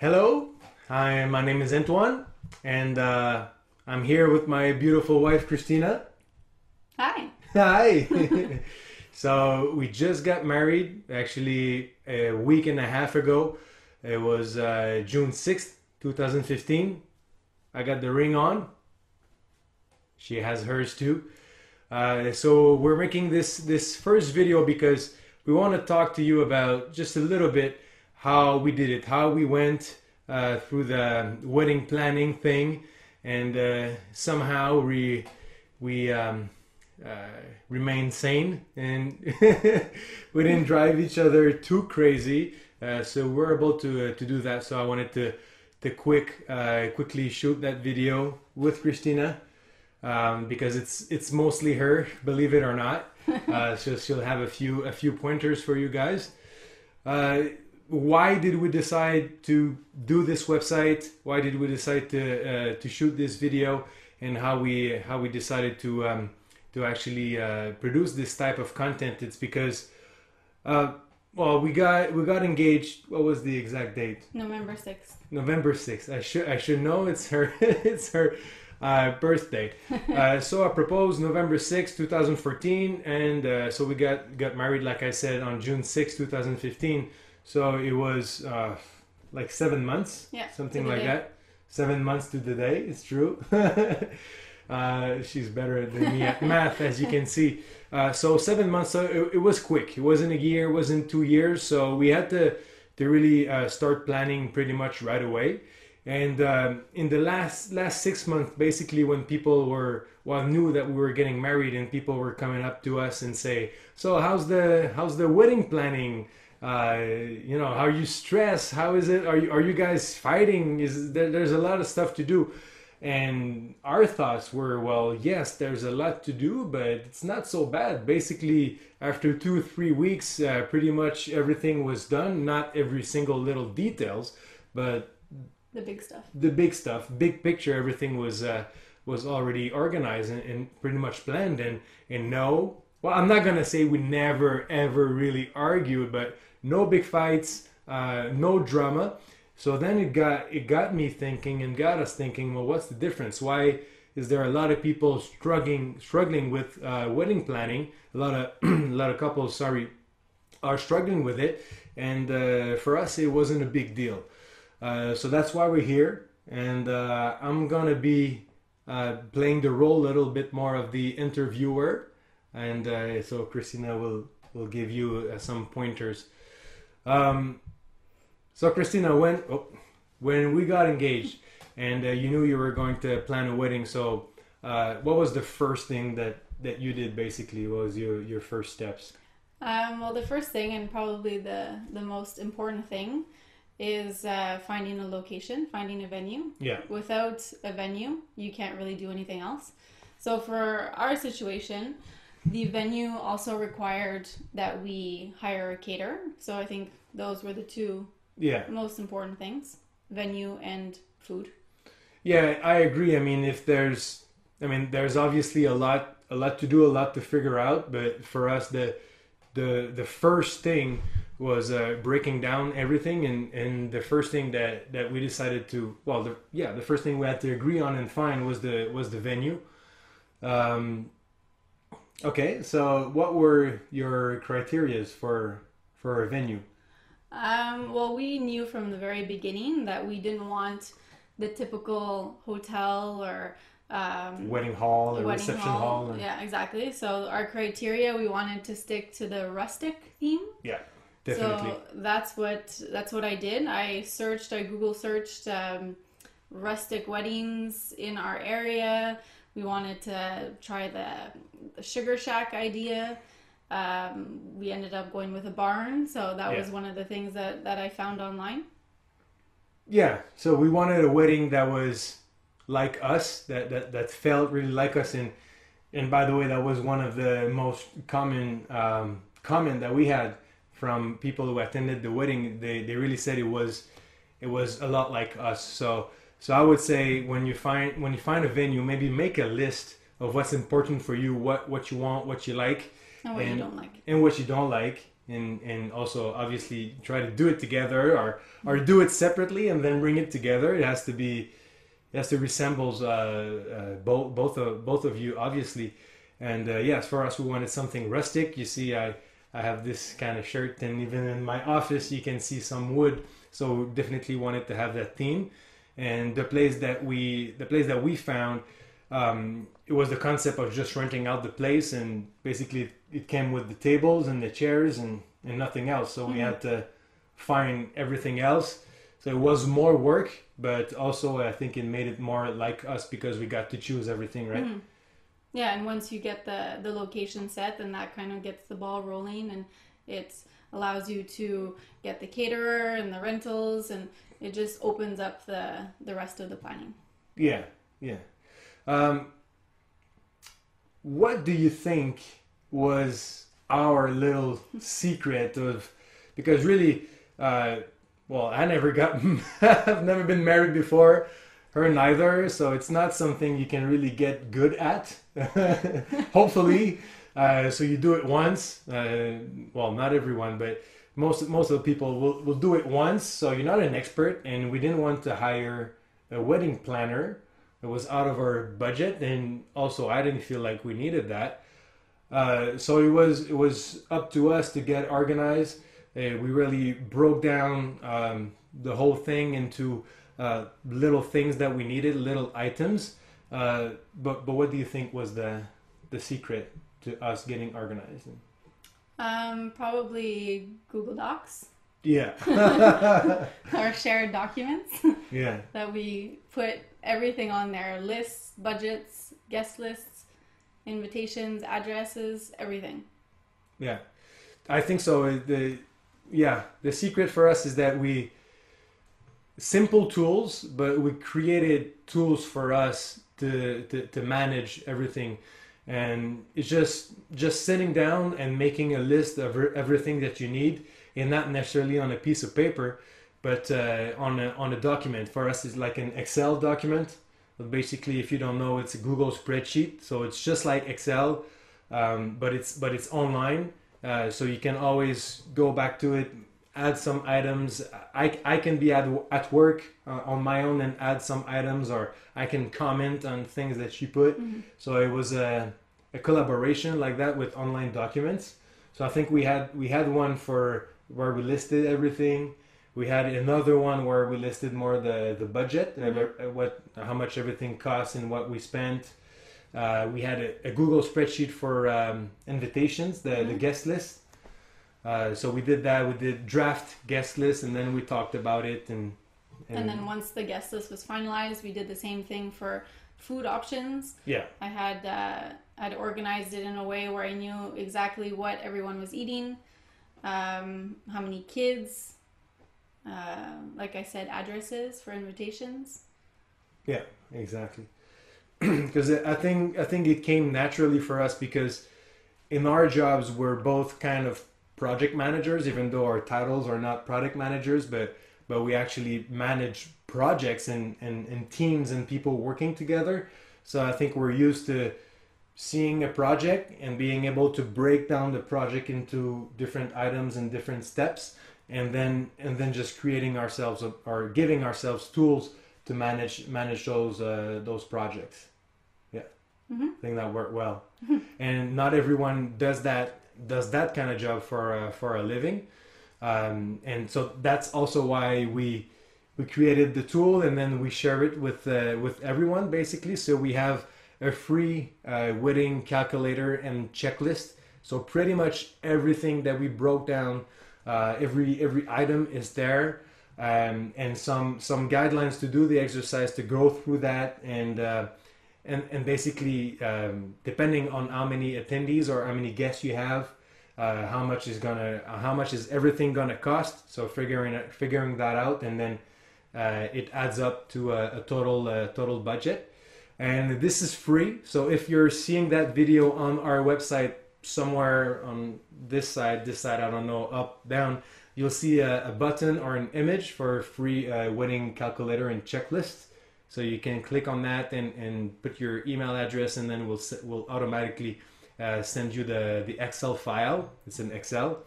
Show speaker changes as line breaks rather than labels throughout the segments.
Hello, hi, my name is Antoine, and uh, I'm here with my beautiful wife, Kristina.
Hi.
Hi. so we just got married, actually a week and a half ago. It was uh, June sixth, two thousand fifteen. I got the ring on. She has hers too. Uh, so we're making this this first video because we want to talk to you about just a little bit how we did it, how we went uh, through the wedding planning thing, and uh, somehow we we um, uh, remained sane and we didn't drive each other too crazy. Uh, so we're able to uh, to do that. So I wanted to to quick uh, quickly shoot that video with Kristina um, because it's it's mostly her, believe it or not. Uh, so she'll have a few a few pointers for you guys. Uh, why did we decide to do this website? Why did we decide to uh, to shoot this video? And how we how we decided to um, to actually uh, produce this type of content? It's because uh, well we got we got engaged. What was the exact date?
November 6th.
November sixth. I should I should know it's her it's her uh, birthday. Uh, so I proposed November sixth, 2014, and uh, so we got got married, like I said, on June sixth, 2015. So it was uh, like seven months,
Yeah,
something like
day.
that. Seven months to the day. It's true. uh, she's better than me at math, as you can see. Uh, so seven months. So it, it was quick. It wasn't a year. It wasn't two years. So we had to to really uh, start planning pretty much right away. And um, in the last last six months, basically, when people were well knew that we were getting married, and people were coming up to us and say, "So how's the how's the wedding planning? Uh, you know, how are you stressed? How is it? Are you are you guys fighting? Is there, there's a lot of stuff to do." And our thoughts were, well, yes, there's a lot to do, but it's not so bad. Basically, after two, three weeks, uh, pretty much everything was done. Not every single little details, but
The big stuff.
the big stuff, big picture, everything was uh, was already organized and, and pretty much planned. And and no, well, I'm not gonna say we never ever really argued, but no big fights, uh, no drama. So then it got it got me thinking and got us thinking. Well, what's the difference? Why is there a lot of people struggling struggling with uh, wedding planning? A lot of a lot of couples, sorry, are struggling with it, and uh, for us, it wasn't a big deal. Uh, so that's why we're here, and uh, I'm gonna be uh, playing the role a little bit more of the interviewer, and so Kristina will will give you some pointers. Um, so Kristina, when oh, when we got engaged, and uh, you knew you were going to plan a wedding, so uh, what was the first thing that that you did? Basically, what was your your first steps?
Um, well, the first thing and probably the, the most important thing is uh, finding a location, finding a venue.
Yeah.
Without a venue, you can't really do anything else. So for our situation, the venue also required that we hire a caterer. So I think those were the two
Yeah.
most important things venue and food.
Yeah, I agree. I mean, if there's, I mean, there's obviously a lot, a lot to do, a lot to figure out. But for us, the, the, the first thing was uh, breaking down everything, and and the first thing that that we decided to, well, the, yeah, the first thing we had to agree on and find was the was the venue. Um, okay, so what were your criterias for for a venue?
Um, well, we knew from the very beginning that we didn't want the typical hotel or um,
Wedding hall, a
wedding
reception hall, and,
Yeah, exactly. So our criteria, we wanted to stick to the rustic theme.
yeah, definitely.
So that's what that's what I did. I searched, I Google searched um, rustic weddings in our area. We wanted to try the, the sugar shack idea. Um, we ended up going with a barn, so that was one of the things that, that I found online.
Yeah, so we wanted a wedding that was like us, that that, that felt really like us, and and by the way, that was one of the most common um, comment that we had from people who attended the wedding. They they really said it was it was a lot like us. So so I would say when you find when you find a venue, maybe make a list of what's important for you, what what you want, what you like,
And what
And-
you don't like.
and what you don't like and and also obviously try to do it together or or do it separately and then bring it together. It has to be it has to resembles uh, uh, both both of both of you obviously. And uh, yes, for us we wanted something rustic. You see, I I have this kind of shirt, and even in my office you can see some wood. So definitely wanted to have that theme. And the place that we the place that we found um, it was the concept of just renting out the place and basically it came with the tables and the chairs and, and nothing else so we
Mhm.
had to find everything else so it was more work but also i think it made it more like us because we got to choose everything right
Mhm. Yeah, and once you get the the location set, then that kind of gets the ball rolling, and it allows you to get the caterer and the rentals, and it just opens up the the rest of the planning.
yeah yeah um, what do you think was our little secret of because really uh, well i never got i've never been married before her neither so it's not something you can really get good at hopefully uh, so you do it once uh, well not everyone but most most of the people will, will do it once so you're not an expert and we didn't want to hire a wedding planner. It was out of our budget and also i didn't feel like we needed that. Uh, so it was it was up to us to get organized. Uh, we really broke down um, the whole thing into uh, little things that we needed little items. Uh, but but what do you think was the the secret to us getting organized
Um, probably Google Docs.
Yeah.
Or shared documents.
Yeah.
That we put everything on there: lists, budgets, guest lists, invitations, addresses, everything.
Yeah, I think so. Uh, The yeah, the secret for us is that we simple tools, but we created tools for us to to, to manage everything, and it's just just sitting down and making a list of er- everything that you need, and not necessarily on a piece of paper, but uh, on a on a document. For us, it's like an Excel document. But basically, if you don't know, it's a Google spreadsheet. So it's just like Excel, um, but it's but it's online. Uh, so you can always go back to it, add some items. I, I can be at, at work uh, on my own and add some items, or I can comment on things that she put. So it was a, a collaboration like that with online documents. So I think we had we had one for where we listed everything. We had another one where we listed more the the budget, uh,
Mhm.
what how much everything costs and what we spent. Uh, we had a, a Google spreadsheet for um, invitations, the, the
Mhm.
guest list. Uh, so we did that. We did draft guest list, and then we talked about it. And
And then once the guest list was finalized, we did the same thing for food options.
yeah,
I had uh, I'd organized it in a way where I knew exactly what everyone was eating, um, how many kids, uh, like I said, addresses for invitations.
yeah, exactly. Because I think I think it came naturally for us because in our jobs we're both kind of project managers, even though our titles are not product managers, but but we actually manage projects and, and, and teams and people working together. So I think we're used to seeing a project and being able to break down the project into different items and different steps and then and then just creating ourselves a- or giving ourselves tools to manage manage those uh, those projects. Yeah,
Mhm.
I think that worked well. and not everyone does that does that kind of job for uh, for a living, um, and so that's also why we we created the tool and then we share it with uh, with everyone basically. So we have a free uh, wedding calculator and checklist. So pretty much everything that we broke down, uh, every every item is there, um, and some some guidelines to do the exercise to go through that and. And, and basically, um, depending on how many attendees or how many guests you have, uh, how much is gonna, how much is everything gonna cost? So figuring figuring that out, and then uh, it adds up to a, a total uh, total budget. And this is free. So if you're seeing that video on our website somewhere on this side, this side, I don't know, up, down, you'll see a, a button or an image for a free uh, wedding calculator and checklist. So you can click on that and, and put your email address, and then we'll we'll automatically uh, send you the the Excel file. It's in Excel,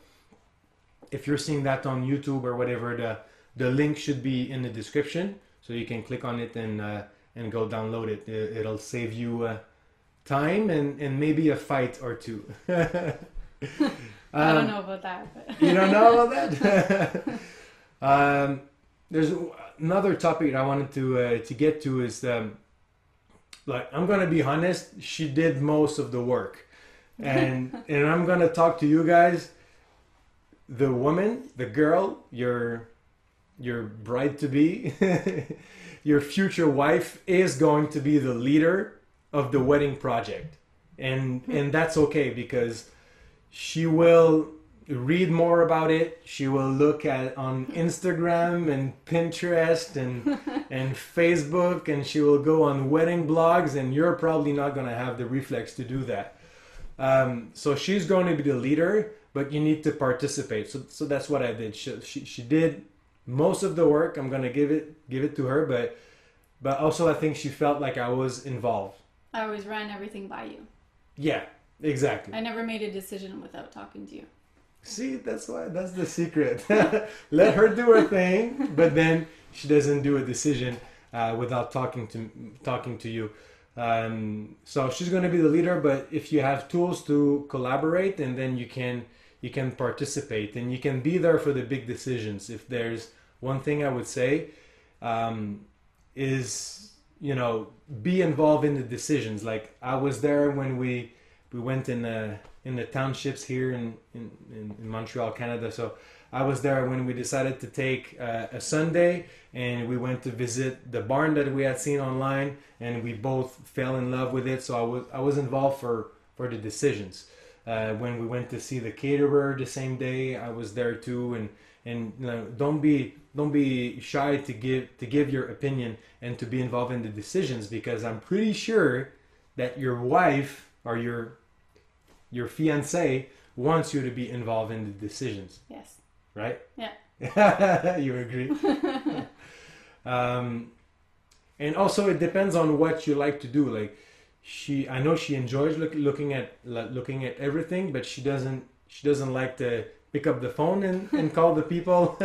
if you're seeing that on YouTube or whatever, the the link should be in the description, so you can click on it and uh, and go download it. it it'll save you uh, time and and maybe a fight or two.
I don't
Um,
know about that,
you don't know about that? um, there's another topic I wanted to uh, to get to is um, like I'm gonna be honest. She did most of the work, and and I'm gonna talk to you guys. The woman, the girl, your your bride to be, your future wife is going to be the leader of the wedding project, and and that's okay because she will read more about it. She will look at on Instagram and Pinterest and and Facebook, and she will go on wedding blogs. And you're probably not going to have the reflex to do that. Um, so she's going to be the leader, but you need to participate. So so that's what I did. She she, she did most of the work. I'm going to give it give it to her, but but also I think she felt like I was involved.
I always ran everything by you.
Yeah, exactly.
I never made a decision without talking to you.
See, that's why that's the secret. Let her do her thing, but then she doesn't do a decision uh, without talking to talking to you. Um, so she's going to be the leader, but if you have tools to collaborate, and then you can you can participate and you can be there for the big decisions. If there's one thing I would say, um, is you know be involved in the decisions. Like I was there when we we went in the in the townships here in in, in, in Montreal, Canada. So I was there when we decided to take uh, a Sunday and we went to visit the barn that we had seen online, and we both fell in love with it. So I was I was involved for for the decisions. Uh, when we went to see the caterer the same day, I was there too, and and you know, don't be don't be shy to give to give your opinion and to be involved in the decisions because I'm pretty sure that your wife or your your fiance wants you to be involved in the decisions,
Yes.
right?
Yeah.
you agree? um, and also, it depends on what you like to do. Like she, I know she enjoys look, looking at looking at everything, but she doesn't she doesn't like to pick up the phone and, and call the people.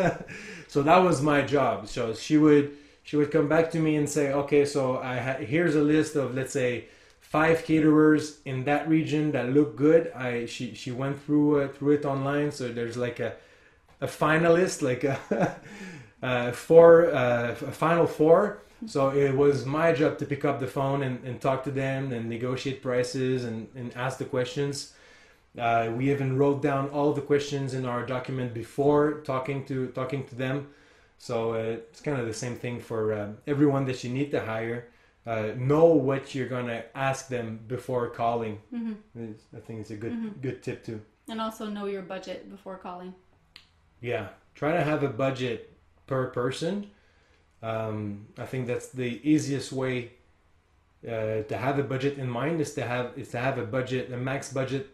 so that was my job. So she would she would come back to me and say, okay, so I ha- here's a list of let's say five caterers in that region that look good. I she she went through uh, through it online, so there's like a a finalist, like a, uh, four uh, a final four. So it was my job to pick up the phone and, and talk to them and negotiate prices and, and ask the questions. Uh, we even wrote down all the questions in our document before talking to talking to them. So uh, it's kind of the same thing for uh, everyone that you need to hire. Uh, know what you're gonna ask them before calling.
hmm
I think it's a good
Mhm.
good tip too.
And also know your budget before calling.
Yeah, try to have a budget per person. Um, I think that's the easiest way uh, to have a budget in mind is to have is to have a budget, a max budget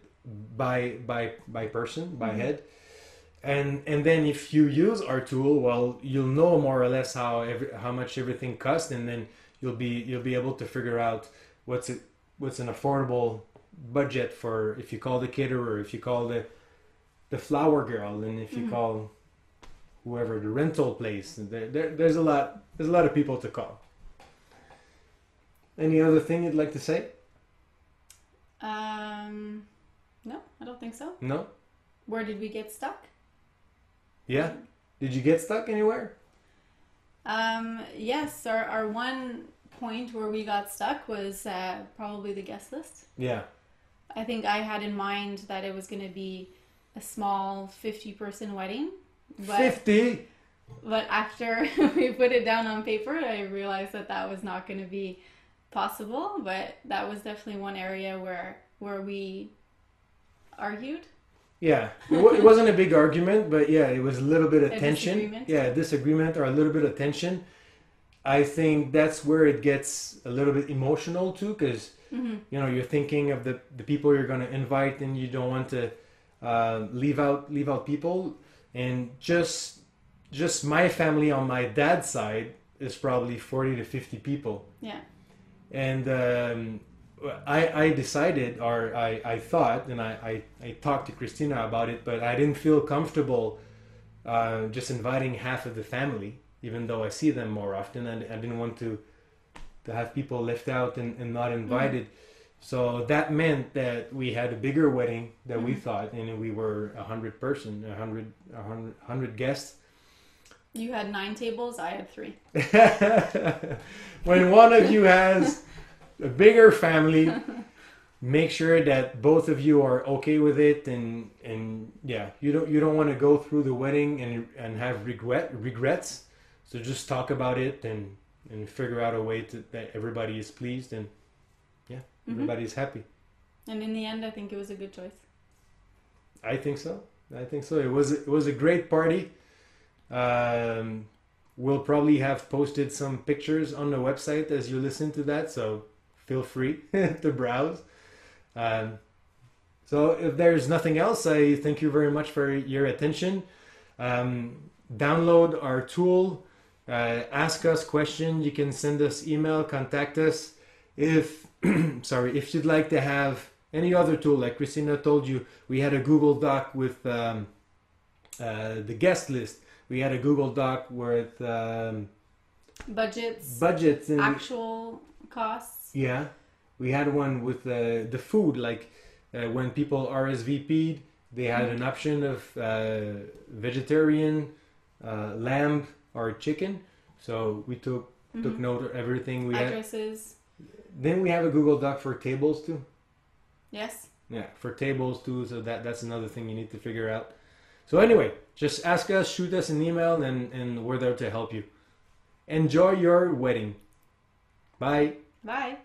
by by by person by
Mhm.
head, and and then if you use our tool, well, you'll know more or less how every, how much everything costs, and then you'll be you'll be able to figure out what's it what's an affordable budget for if you call the caterer, if you call the the flower girl, and if you
Mhm.
call whoever the rental place. There, there, there's a lot. There's a lot of people to call. Any other thing you'd like to say?
Um, no, I don't think so.
No.
Where did we get stuck?
Yeah. Did you get stuck anywhere?
Um, yes, our, our one point where we got stuck was uh, probably the guest list.
Yeah.
I think I had in mind that it was going to be a small 50 person wedding. But,
Fifty.
but after we put it down on paper, I realized that that was not going to be possible. But that was definitely one area where where we argued.
Yeah. It, wa- it wasn't a big argument, but yeah, it was a little bit of
A
tension.
disagreement?
Yeah, disagreement or a little bit of tension. I think that's where it gets a little bit emotional too, because
hmm
you know you're thinking of the the people you're going to invite, and you don't want to uh, leave out leave out people. And just just my family on my dad's side is probably forty to fifty people.
Yeah.
and um, I, I decided or I, I thought and I, I, I talked to kristina about it but i didn't feel comfortable uh, just inviting half of the family, even though I see them more often, and I didn't want to to have people left out and, and not invited. So that meant that we had a bigger wedding than we mm-hmm. thought, and we were a hundred person, a hundred, a hundred, hundred guests.
You had nine tables. I had three.
when one of you has a bigger family, make sure that both of you are okay with it, and and yeah, you don't you don't want to go through the wedding and and have regret regrets. So just talk about it and and figure out a way to that everybody is pleased and yeah, everybody's happy.
And in the end, I think it was a good choice.
I think so. I think so. It was it was a great party. Um, we'll probably have posted some pictures on the website as you listen to that, so feel free to browse. Um, so if there's nothing else, I thank you very much for your attention. Um, download our tool. Uh, ask us questions. You can send us email, contact us. If sorry, if you'd like to have any other tool, like Kristina told you, we had a Google Doc with um, uh, the guest list. We had a Google Doc with um,
Budgets,
budgets and
actual costs.
yeah, we had one with uh, the food. Like uh, when people RSVP'd, they had an option of uh, vegetarian, uh, lamb, or chicken. So we took took mm-hmm. note of everything we had.
Addresses.
Then we have a Google Doc for tables too.
Yes.
Yeah, for tables too. So that that's another thing you need to figure out. So anyway, just ask us, shoot us an email, and and we're there to help you. Enjoy your wedding. Bye.
Bye.